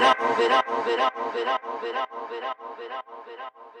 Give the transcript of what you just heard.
it up, move it up, move it up, move it up, move it up, move it up, move it up, move it up.